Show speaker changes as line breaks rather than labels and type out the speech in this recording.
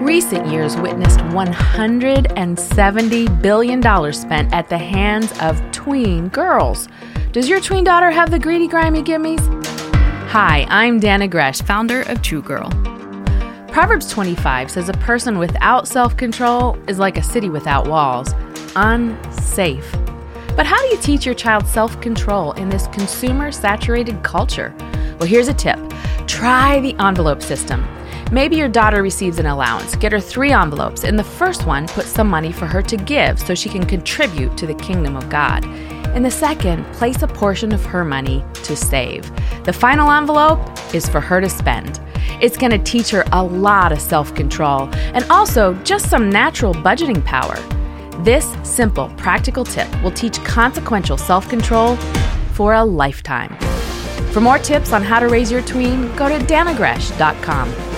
Recent years witnessed $170 billion spent at the hands of tween girls. Does your tween daughter have the greedy, grimy gimmies? Hi, I'm Dannah Gresh,
founder of True Girl.
Proverbs 25 says a person without self control is like a city without walls, unsafe. But how do you teach your child self control in this consumer saturated culture? Well, here's a tip try the envelope system. Maybe your daughter receives an allowance. Get her three envelopes. In the first one, put some money for her to give so she can contribute to the kingdom of God. In the second, place a portion of her money to save. The final envelope is for her to spend. It's going to teach her a lot of self control and also just some natural budgeting power. This simple, practical tip will teach consequential self control for a lifetime. For more tips on how to raise your tween, go to dannahgresh.com.